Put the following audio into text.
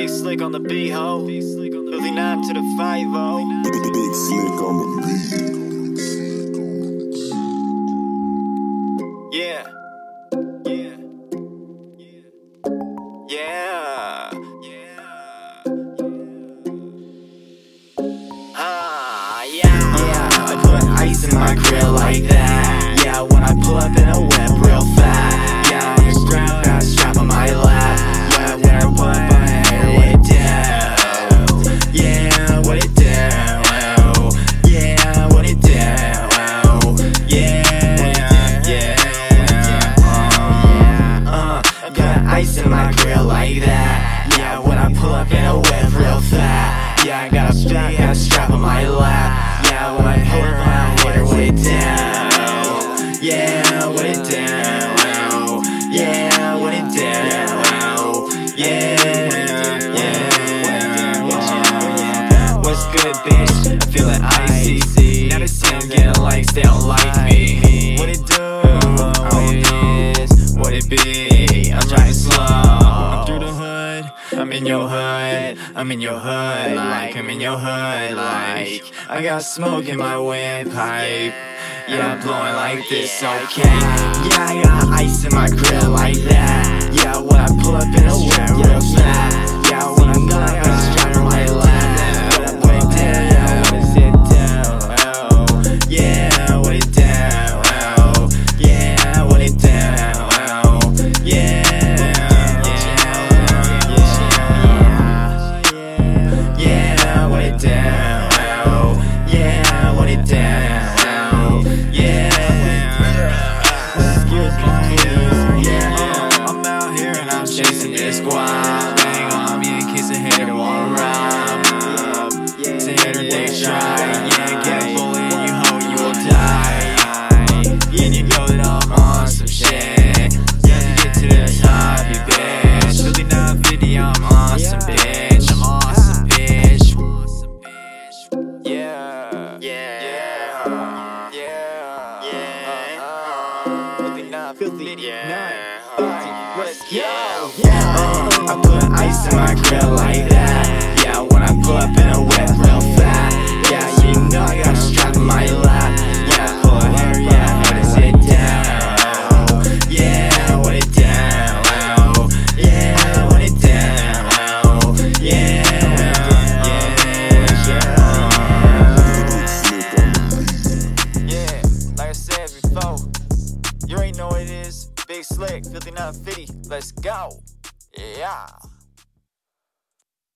Big slick on the B ho. Philthy nine to the five oh. Big slick on the beat. Yeah. Yeah. Yeah. My lap. Yeah, when I pull up my hair, what it do? Yeah, what it do? Yeah, what it do? Yeah, yeah. What's good, bitch? I feel like icy. Now the same getting likes, they don't like me. I'm in your hood. I'm in your hood. Like I'm in your hood. Like I got smoke in my windpipe. Yeah, I'm blowing like this, okay? Yeah, I got ice in my grill like that. Yeah, when I pull up in a whip real fast. I'm chasing this guap. Bang on me in case a hater wanna rob. It's a hater they try. Yeah, get bullied, you hoe, you will die. Yeah, you know that I'm on some shit. Yeah, to get to the top, you bitch. Really not video, I'm on awesome, bitch. I'm awesome, bitch. Yeah. Yeah. Yeah. Yeah. Uh-huh. Philthy nine. Philthy. Let's go. Uh, I put ice in my grill like that. Yeah, when I pull up Big slick. Philthy nine fifty. Let's go. Yeah.